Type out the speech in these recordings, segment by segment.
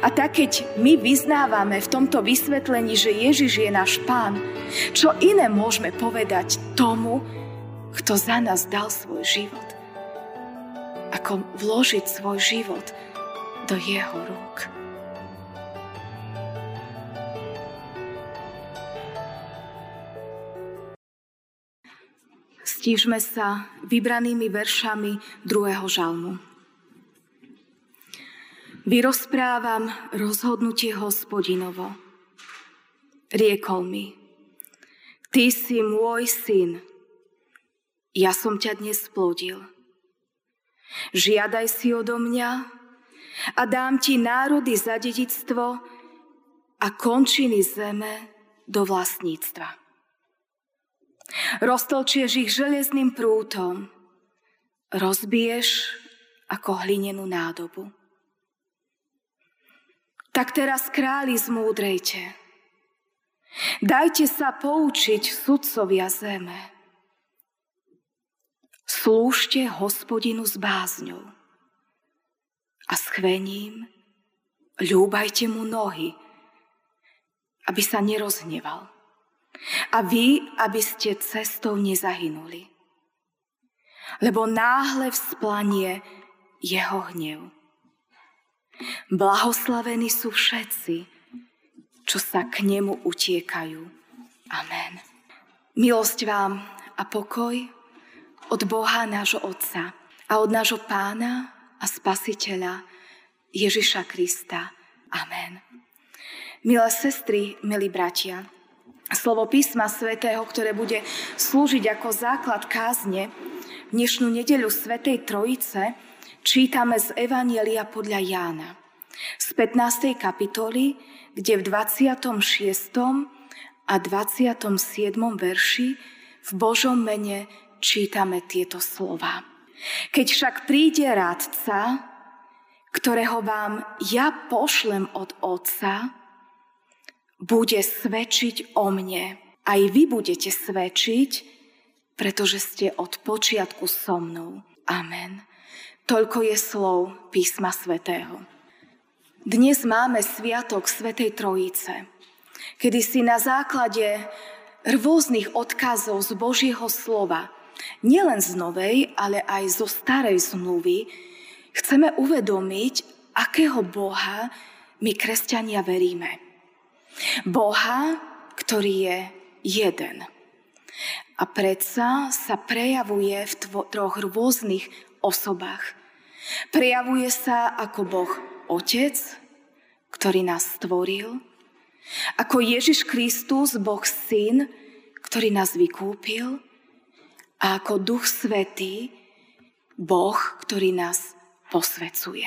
A tak, keď my vyznávame v tomto vysvetlení, že Ježiš je náš pán, čo iné môžeme povedať tomu, kto za nás dal svoj život? Ako vložiť svoj život do jeho rúk. Stížme sa vybranými veršami druhého žalmu. Vyrozprávam rozhodnutie hospodinovo. Riekol mi, ty si môj syn, ja som ťa dnes splodil. Žiadaj si odo mňa a dám ti národy za dedictvo a končiny zeme do vlastníctva. Roztlčieš ich železným prútom, rozbiješ ako hlinenú nádobu. Tak teraz králi zmúdrejte. Dajte sa poučiť sudcovia zeme. Slúžte hospodinu s bázňou a s chvením ľúbajte mu nohy, aby sa nerozhneval. A vy, aby ste cestou nezahynuli. Lebo náhle vzplanie jeho hnev. Blahoslavení sú všetci, čo sa k nemu utiekajú. Amen. Milosť vám a pokoj od Boha nášho Otca a od nášho Pána a Spasiteľa Ježiša Krista. Amen. Milé sestry, milí bratia, slovo písma svätého, ktoré bude slúžiť ako základ kázne v dnešnú nedeľu Svetej Trojice, čítame z Evanielia podľa Jána. Z 15. kapitoly, kde v 26. a 27. verši v Božom mene čítame tieto slova. Keď však príde rádca, ktorého vám ja pošlem od Otca, bude svedčiť o mne. Aj vy budete svedčiť, pretože ste od počiatku so mnou. Amen. Toľko je slov písma svätého. Dnes máme sviatok Svetej Trojice, kedy si na základe rôznych odkazov z Božieho slova, nielen z novej, ale aj zo starej zmluvy, chceme uvedomiť, akého Boha my kresťania veríme. Boha, ktorý je jeden. A predsa sa prejavuje v troch rôznych osobách. Prejavuje sa ako Boh Otec, ktorý nás stvoril, ako Ježiš Kristus, Boh Syn, ktorý nás vykúpil, a ako Duch Svetý, Boh, ktorý nás posvecuje.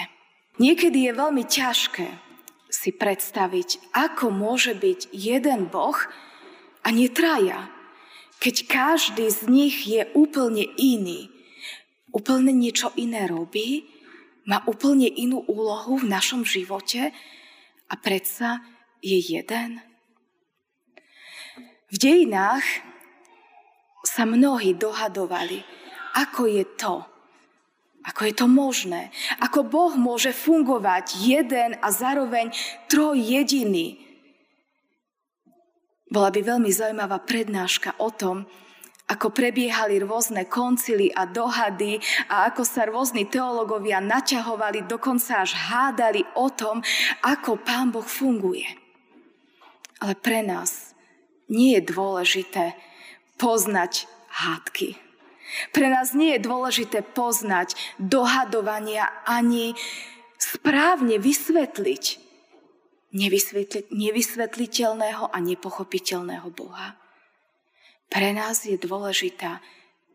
Niekedy je veľmi ťažké si predstaviť, ako môže byť jeden Boh a nie traja, keď každý z nich je úplne iný úplne niečo iné robí, má úplne inú úlohu v našom živote a predsa je jeden. V dejinách sa mnohí dohadovali, ako je to, ako je to možné, ako Boh môže fungovať jeden a zároveň troj jediný. Bola by veľmi zaujímavá prednáška o tom, ako prebiehali rôzne koncily a dohady a ako sa rôzni teológovia naťahovali, dokonca až hádali o tom, ako Pán Boh funguje. Ale pre nás nie je dôležité poznať hádky. Pre nás nie je dôležité poznať dohadovania ani správne vysvetliť nevysvetliteľného a nepochopiteľného Boha. Pre nás je dôležitá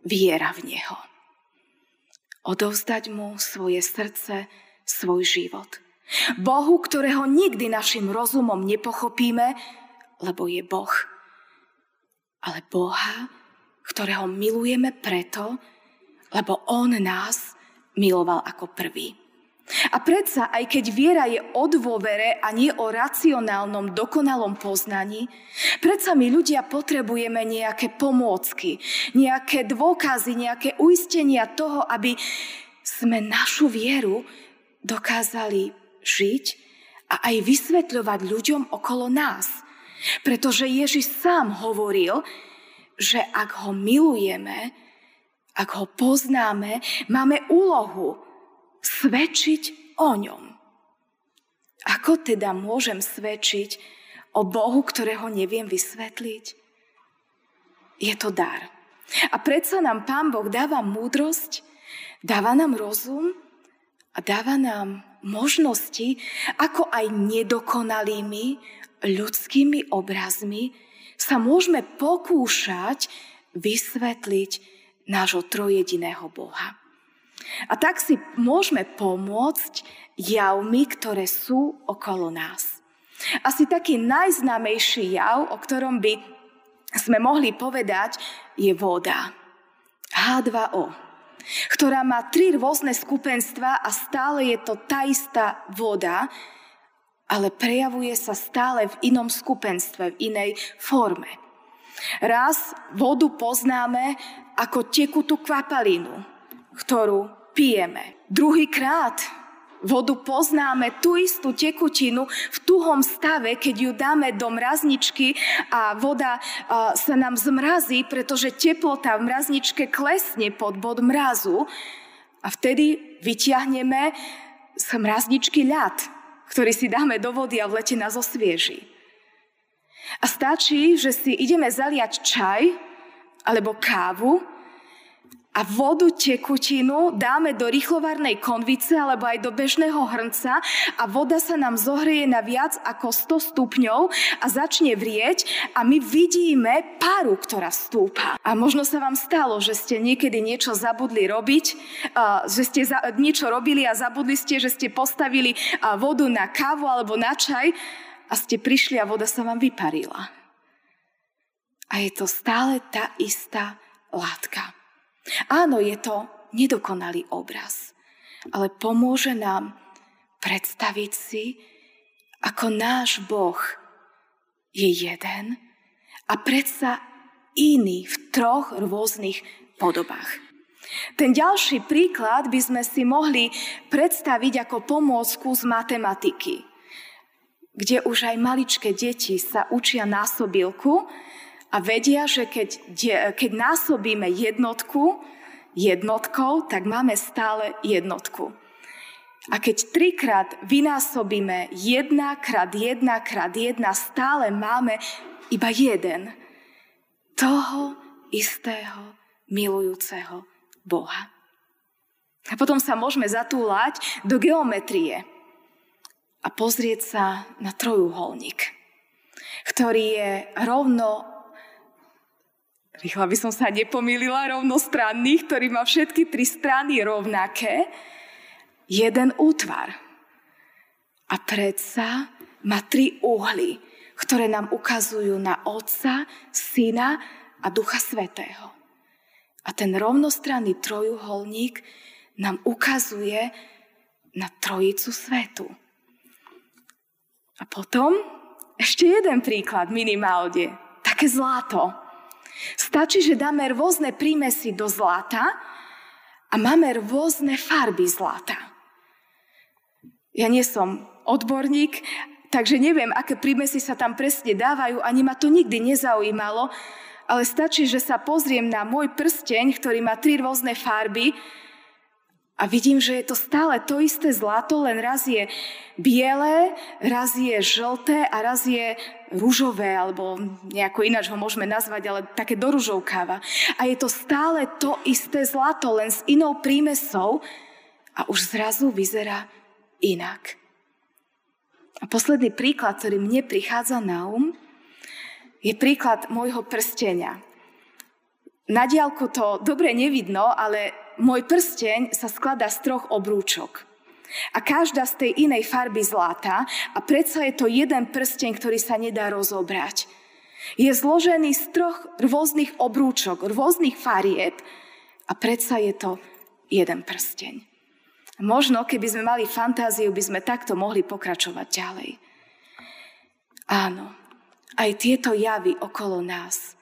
viera v Neho. Odovzdať mu svoje srdce, svoj život. Bohu, ktorého nikdy našim rozumom nepochopíme, lebo je Boh. Ale Boha, ktorého milujeme preto, lebo On nás miloval ako prvý. A predsa, aj keď viera je o dôvere a nie o racionálnom, dokonalom poznaní, predsa my ľudia potrebujeme nejaké pomôcky, nejaké dôkazy, nejaké uistenia toho, aby sme našu vieru dokázali žiť a aj vysvetľovať ľuďom okolo nás. Pretože Ježiš sám hovoril, že ak ho milujeme, ak ho poznáme, máme úlohu svedčiť o ňom. Ako teda môžem svedčiť o Bohu, ktorého neviem vysvetliť? Je to dar. A predsa nám Pán Boh dáva múdrosť, dáva nám rozum a dáva nám možnosti, ako aj nedokonalými ľudskými obrazmi sa môžeme pokúšať vysvetliť nášho trojediného Boha. A tak si môžeme pomôcť javmi, ktoré sú okolo nás. Asi taký najznámejší jav, o ktorom by sme mohli povedať, je voda. H2O, ktorá má tri rôzne skupenstva a stále je to tá istá voda, ale prejavuje sa stále v inom skupenstve, v inej forme. Raz vodu poznáme ako tekutú kvapalinu, ktorú pijeme. Druhýkrát Vodu poznáme, tú istú tekutinu v tuhom stave, keď ju dáme do mrazničky a voda sa nám zmrazí, pretože teplota v mrazničke klesne pod bod mrazu a vtedy vyťahneme z mrazničky ľad, ktorý si dáme do vody a v lete nás osvieži. A stačí, že si ideme zaliať čaj alebo kávu a vodu tekutinu dáme do rýchlovarnej konvice alebo aj do bežného hrnca a voda sa nám zohreje na viac ako 100 stupňov a začne vrieť a my vidíme paru, ktorá stúpa. A možno sa vám stalo, že ste niekedy niečo zabudli robiť, že ste niečo robili a zabudli ste, že ste postavili vodu na kávu alebo na čaj a ste prišli a voda sa vám vyparila. A je to stále tá istá látka. Áno, je to nedokonalý obraz, ale pomôže nám predstaviť si, ako náš Boh je jeden a predsa iný v troch rôznych podobách. Ten ďalší príklad by sme si mohli predstaviť ako pomôcku z matematiky, kde už aj maličké deti sa učia násobilku a vedia, že keď, keď násobíme jednotku jednotkou, tak máme stále jednotku. A keď trikrát vynásobíme jedna krát jedna krát jedna, stále máme iba jeden. Toho istého milujúceho Boha. A potom sa môžeme zatúlať do geometrie a pozrieť sa na trojuholník, ktorý je rovno rýchla by som sa nepomýlila, rovnostranných, ktorý má všetky tri strany rovnaké, jeden útvar. A predsa má tri uhly, ktoré nám ukazujú na Otca, Syna a Ducha Svetého. A ten rovnostranný trojuholník nám ukazuje na Trojicu Svetu. A potom ešte jeden príklad minimálne. Také zlato. Stačí, že dáme rôzne prímesy do zlata a máme rôzne farby zlata. Ja nie som odborník, takže neviem, aké prímesy sa tam presne dávajú, ani ma to nikdy nezaujímalo, ale stačí, že sa pozriem na môj prsteň, ktorý má tri rôzne farby a vidím, že je to stále to isté zlato, len raz je biele, raz je žlté a raz je rúžové, alebo nejako ináč ho môžeme nazvať, ale také doružovkáva. A je to stále to isté zlato, len s inou prímesou a už zrazu vyzerá inak. A posledný príklad, ktorý mne prichádza na um, je príklad môjho prstenia. Na diálku to dobre nevidno, ale môj prsteň sa skladá z troch obrúčok. A každá z tej inej farby zlata a predsa je to jeden prsteň, ktorý sa nedá rozobrať. Je zložený z troch rôznych obrúčok, rôznych farieb a predsa je to jeden prsteň. Možno, keby sme mali fantáziu, by sme takto mohli pokračovať ďalej. Áno, aj tieto javy okolo nás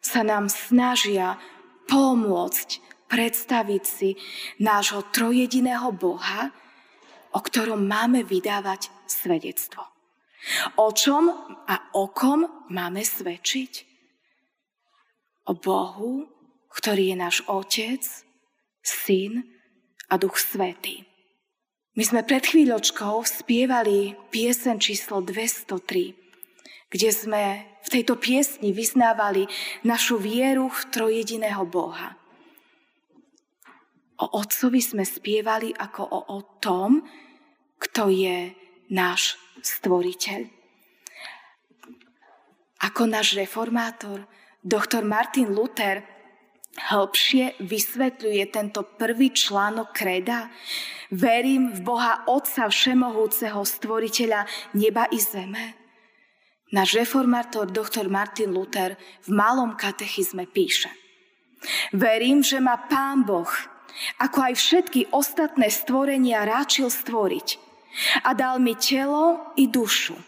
sa nám snažia pomôcť predstaviť si nášho trojediného Boha, o ktorom máme vydávať svedectvo. O čom a o kom máme svedčiť? O Bohu, ktorý je náš Otec, Syn a Duch Svetý. My sme pred chvíľočkou spievali piesen číslo 203, kde sme v tejto piesni vyznávali našu vieru v trojediného Boha. O Otcovi sme spievali ako o, o tom, kto je náš stvoriteľ. Ako náš reformátor, doktor Martin Luther hĺbšie vysvetľuje tento prvý článok kreda. Verím v Boha Otca Všemohúceho, stvoriteľa neba i zeme. Náš reformátor doktor Martin Luther v malom katechizme píše Verím, že ma Pán Boh, ako aj všetky ostatné stvorenia ráčil stvoriť. A dal mi telo i dušu,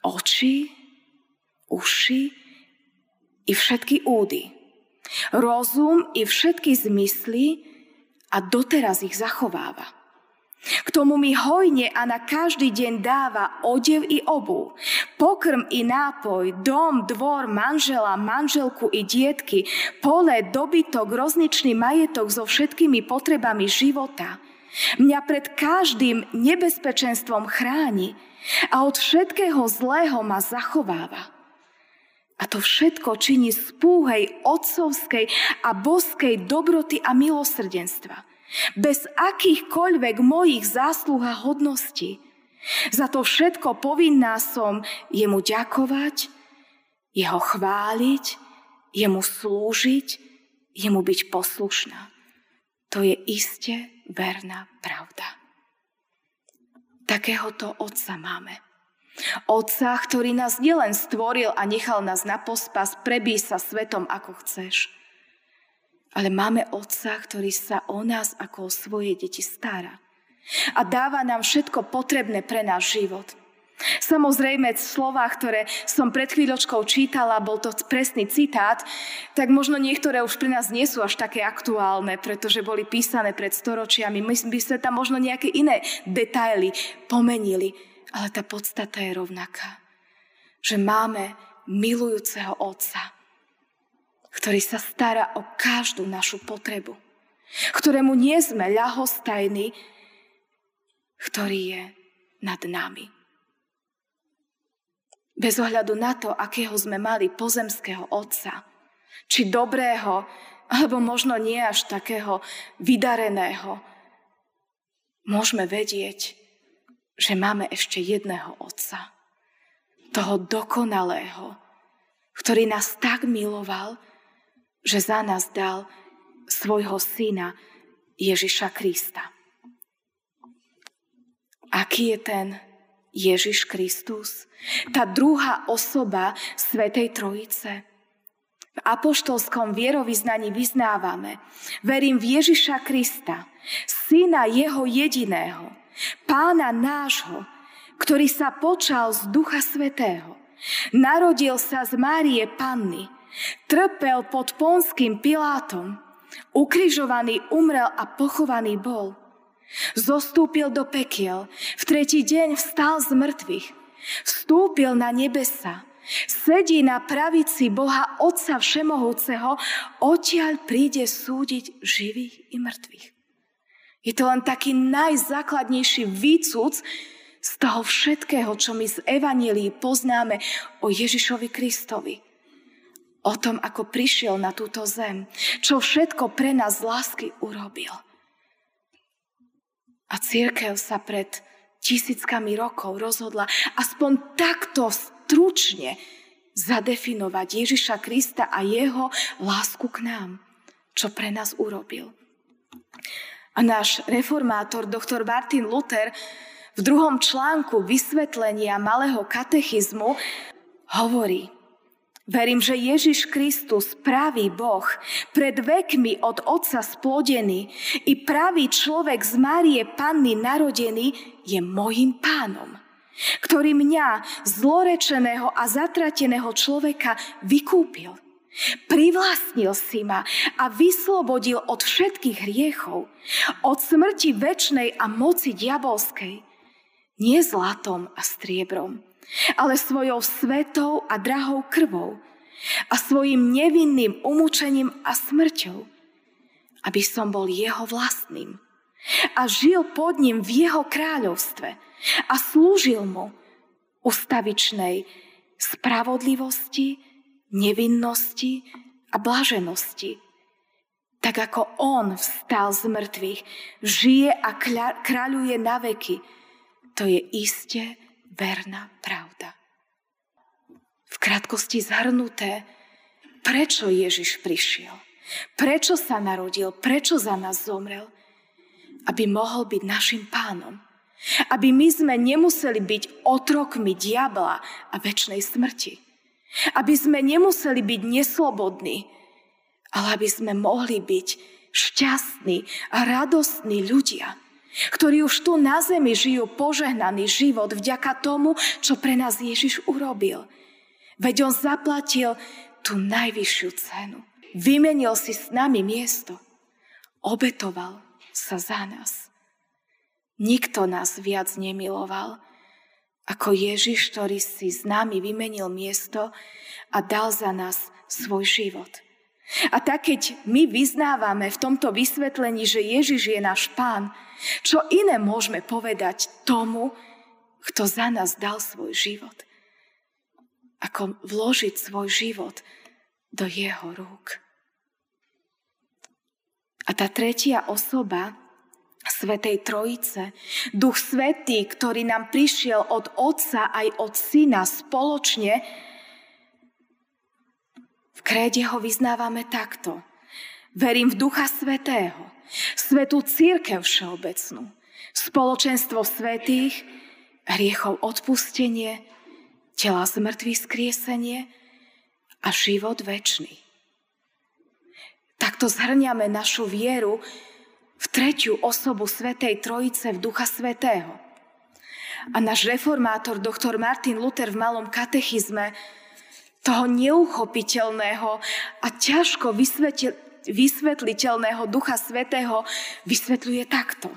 oči, uši i všetky údy, rozum i všetky zmysly a doteraz ich zachováva. K tomu mi hojne a na každý deň dáva odev i obu, pokrm i nápoj, dom, dvor, manžela, manželku i dietky, pole, dobytok, rozničný majetok so všetkými potrebami života. Mňa pred každým nebezpečenstvom chráni a od všetkého zlého ma zachováva. A to všetko činí z púhej, otcovskej a boskej dobroty a milosrdenstva. Bez akýchkoľvek mojich zásluh a hodností. Za to všetko povinná som jemu ďakovať, jeho chváliť, jemu slúžiť, jemu byť poslušná. To je iste verná pravda. Takéhoto Otca máme. Otca, ktorý nás nielen stvoril a nechal nás na pospas, prebí sa svetom, ako chceš. Ale máme Otca, ktorý sa o nás ako o svoje deti stará. A dáva nám všetko potrebné pre náš život. Samozrejme, slova, ktoré som pred chvíľočkou čítala, bol to presný citát, tak možno niektoré už pre nás nie sú až také aktuálne, pretože boli písané pred storočiami. My by sme tam možno nejaké iné detaily pomenili. Ale tá podstata je rovnaká. Že máme milujúceho Otca, ktorý sa stará o každú našu potrebu, ktorému nie sme ľahostajní, ktorý je nad nami. Bez ohľadu na to, akého sme mali pozemského otca, či dobrého, alebo možno nie až takého vydareného, môžeme vedieť, že máme ešte jedného Otca. Toho dokonalého, ktorý nás tak miloval, že za nás dal svojho syna Ježiša Krista. Aký je ten Ježiš Kristus? Tá druhá osoba Svetej Trojice. V apoštolskom vierovýznaní vyznávame, verím v Ježiša Krista, syna jeho jediného, pána nášho, ktorý sa počal z Ducha Svetého. Narodil sa z Márie Panny, trpel pod ponským Pilátom, ukrižovaný umrel a pochovaný bol. Zostúpil do pekiel, v tretí deň vstal z mŕtvych, vstúpil na nebesa, sedí na pravici Boha Otca Všemohúceho, odtiaľ príde súdiť živých i mŕtvych. Je to len taký najzákladnejší výcud z toho všetkého, čo my z Evanílii poznáme o Ježišovi Kristovi. O tom, ako prišiel na túto zem. Čo všetko pre nás z lásky urobil. A církev sa pred tisíckami rokov rozhodla aspoň takto stručne zadefinovať Ježiša Krista a jeho lásku k nám, čo pre nás urobil. A náš reformátor, doktor Martin Luther, v druhom článku vysvetlenia malého katechizmu hovorí, Verím, že Ježiš Kristus, pravý Boh, pred vekmi od Otca splodený i pravý človek z Márie Panny narodený, je mojim pánom, ktorý mňa, zlorečeného a zatrateného človeka, vykúpil – Privlastnil si ma a vyslobodil od všetkých hriechov, od smrti väčšnej a moci diabolskej. Nie zlatom a striebrom, ale svojou svetou a drahou krvou a svojim nevinným umúčením a smrťou, aby som bol jeho vlastným a žil pod ním v jeho kráľovstve a slúžil mu ustavičnej spravodlivosti, nevinnosti a blaženosti. Tak ako on vstal z mŕtvych, žije a kráľuje na veky, to je iste verná pravda. V krátkosti zhrnuté, prečo Ježiš prišiel? Prečo sa narodil? Prečo za nás zomrel? Aby mohol byť našim pánom. Aby my sme nemuseli byť otrokmi diabla a väčšnej smrti. Aby sme nemuseli byť neslobodní, ale aby sme mohli byť šťastní a radostní ľudia, ktorí už tu na zemi žijú požehnaný život vďaka tomu, čo pre nás Ježiš urobil. Veď on zaplatil tú najvyššiu cenu. Vymenil si s nami miesto. Obetoval sa za nás. Nikto nás viac nemiloval, ako Ježiš, ktorý si s nami vymenil miesto a dal za nás svoj život. A tak, keď my vyznávame v tomto vysvetlení, že Ježiš je náš pán, čo iné môžeme povedať tomu, kto za nás dal svoj život? Ako vložiť svoj život do jeho rúk. A tá tretia osoba Svetej Trojice, Duch Svetý, ktorý nám prišiel od Otca aj od Syna spoločne, v kréde ho vyznávame takto. Verím v Ducha Svetého, Svetú Církev všeobecnú, spoločenstvo svetých, hriechov odpustenie, tela zmrtvých skriesenie a život väčší. Takto zhrňame našu vieru v tretiu osobu Svetej Trojice v Ducha Svetého. A náš reformátor, doktor Martin Luther v malom katechizme toho neuchopiteľného a ťažko vysvetliteľného Ducha Svetého vysvetľuje takto.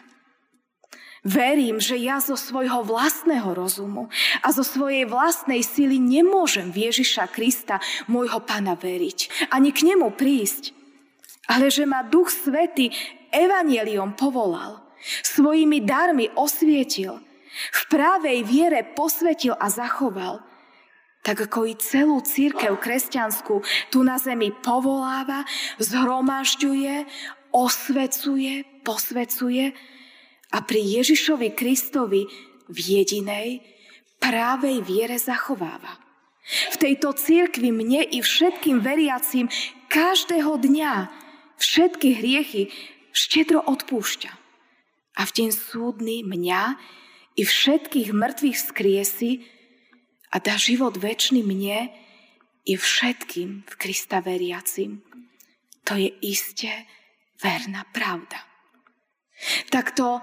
Verím, že ja zo svojho vlastného rozumu a zo svojej vlastnej sily nemôžem v Ježiša Krista, môjho Pana, veriť. Ani k nemu prísť. Ale že ma Duch Svety evanieliom povolal, svojimi darmi osvietil, v právej viere posvetil a zachoval – tak ako i celú církev kresťanskú tu na zemi povoláva, zhromažďuje, osvecuje, posvecuje a pri Ježišovi Kristovi v jedinej právej viere zachováva. V tejto církvi mne i všetkým veriacím každého dňa všetky hriechy štedro odpúšťa. A v deň súdny mňa i všetkých mŕtvych skriesi, a dá život väčší mne i všetkým v Krista veriacim. To je iste verná pravda. Takto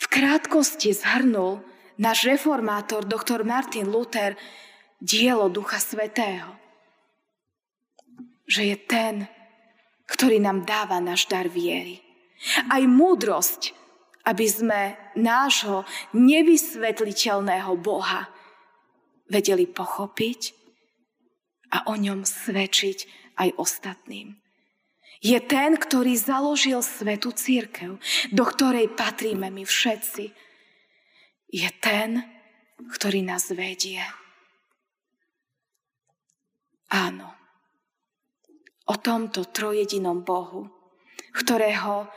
v krátkosti zhrnul náš reformátor doktor Martin Luther dielo Ducha Svetého. Že je ten, ktorý nám dáva náš dar viery. Aj múdrosť, aby sme nášho nevysvetliteľného Boha vedeli pochopiť a o ňom svedčiť aj ostatným. Je ten, ktorý založil svetú církev, do ktorej patríme my všetci. Je ten, ktorý nás vedie. Áno, o tomto trojedinom Bohu, ktorého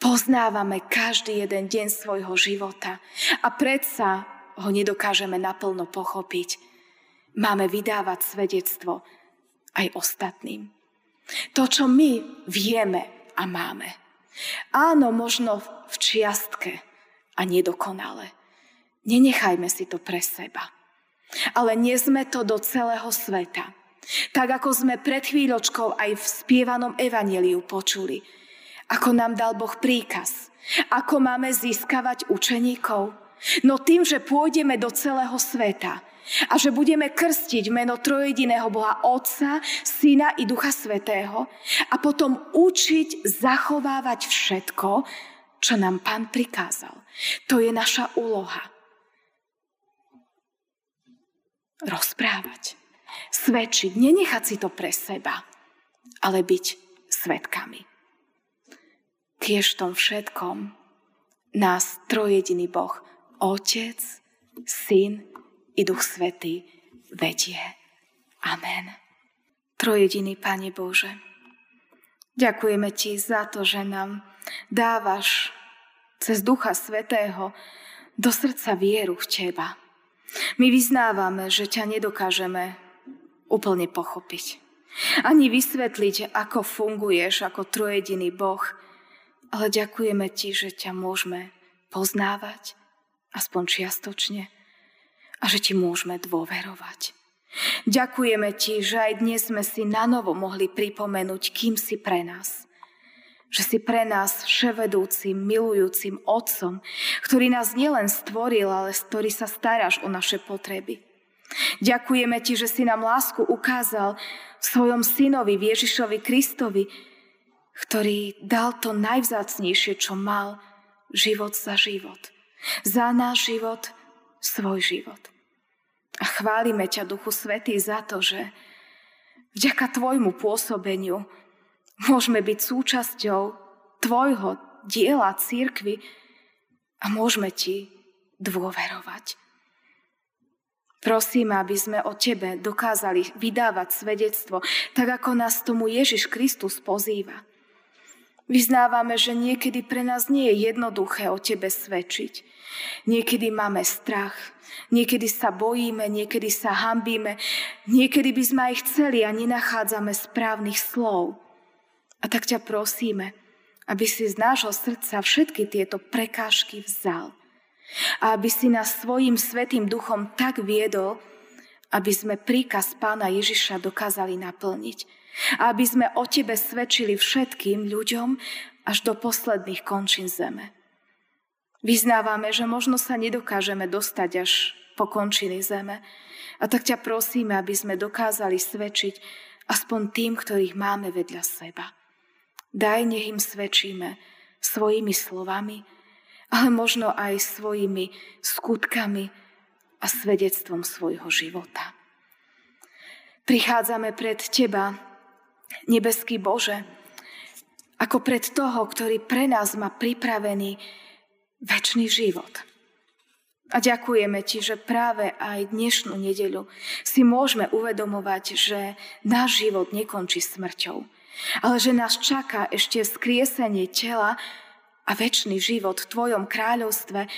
poznávame každý jeden deň svojho života a predsa ho nedokážeme naplno pochopiť, máme vydávať svedectvo aj ostatným. To, čo my vieme a máme. Áno, možno v čiastke a nedokonale. Nenechajme si to pre seba. Ale nie sme to do celého sveta. Tak ako sme pred chvíľočkou aj v spievanom evaneliu počuli. Ako nám dal Boh príkaz. Ako máme získavať učeníkov. No tým, že pôjdeme do celého sveta a že budeme krstiť meno trojediného Boha Otca, Syna i Ducha Svetého a potom učiť zachovávať všetko, čo nám Pán prikázal. To je naša úloha. rozprávať, svedčiť, nenechať si to pre seba, ale byť svetkami. Tiež v tom všetkom nás trojediný Boh, Otec, Syn i Duch Svetý vedie. Amen. Trojediný Pane Bože, ďakujeme Ti za to, že nám dávaš cez Ducha Svetého do srdca vieru v Teba. My vyznávame, že ťa nedokážeme úplne pochopiť. Ani vysvetliť, ako funguješ ako trojediný Boh, ale ďakujeme Ti, že ťa môžeme poznávať, aspoň čiastočne, a že Ti môžeme dôverovať. Ďakujeme Ti, že aj dnes sme si na novo mohli pripomenúť, kým si pre nás. Že si pre nás vševedúcim, milujúcim Otcom, ktorý nás nielen stvoril, ale ktorý sa staráš o naše potreby. Ďakujeme Ti, že si nám lásku ukázal svojom synovi, Ježišovi Kristovi, ktorý dal to najvzácnejšie, čo mal, život za život. Za náš život, svoj život. A chválime ťa, Duchu Svetý, za to, že vďaka Tvojmu pôsobeniu môžeme byť súčasťou Tvojho diela církvy a môžeme Ti dôverovať. Prosím, aby sme o Tebe dokázali vydávať svedectvo, tak ako nás tomu Ježiš Kristus pozýva. Vyznávame, že niekedy pre nás nie je jednoduché o Tebe svedčiť. Niekedy máme strach, niekedy sa bojíme, niekedy sa hambíme, niekedy by sme aj chceli a nenachádzame správnych slov. A tak ťa prosíme, aby si z nášho srdca všetky tieto prekážky vzal a aby si nás svojim svetým duchom tak viedol, aby sme príkaz pána Ježiša dokázali naplniť. A aby sme o tebe svedčili všetkým ľuďom až do posledných končín zeme. Vyznávame, že možno sa nedokážeme dostať až po končiny zeme. A tak ťa prosíme, aby sme dokázali svedčiť aspoň tým, ktorých máme vedľa seba. Daj, nech im svedčíme svojimi slovami, ale možno aj svojimi skutkami a svedectvom svojho života. Prichádzame pred Teba, nebeský Bože, ako pred toho, ktorý pre nás má pripravený väčší život. A ďakujeme Ti, že práve aj dnešnú nedeľu si môžeme uvedomovať, že náš život nekončí smrťou, ale že nás čaká ešte skriesenie tela a väčší život v Tvojom kráľovstve,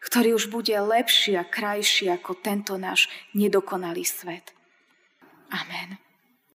ktorý už bude lepší a krajší ako tento náš nedokonalý svet. Amen.